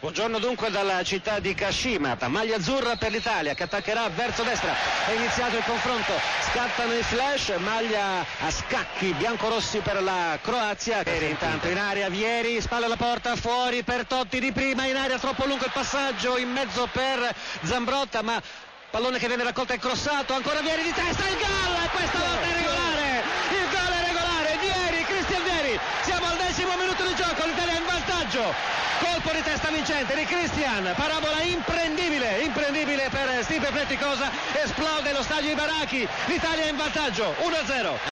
Buongiorno dunque dalla città di Kashima, maglia azzurra per l'Italia che attaccherà verso destra. È iniziato il confronto, scattano i flash, maglia a scacchi biancorossi per la Croazia. Vieri intanto in aria, Vieri, spalla alla porta, fuori per Totti di prima, in aria troppo lungo il passaggio, in mezzo per Zambrotta, ma pallone che viene raccolto e crossato, ancora Vieri di testa, il gol! E questa volta è regolare! Il gol è regolare, Vieri, Cristian Vieri, siamo al decimo minuto di gioco, l'Italia è in vantaggio. Colpo di testa vincente di Cristian, parabola imprendibile, imprendibile per Steve Pleticosa, esplode lo stadio Ibaraki, l'Italia è in vantaggio, 1-0.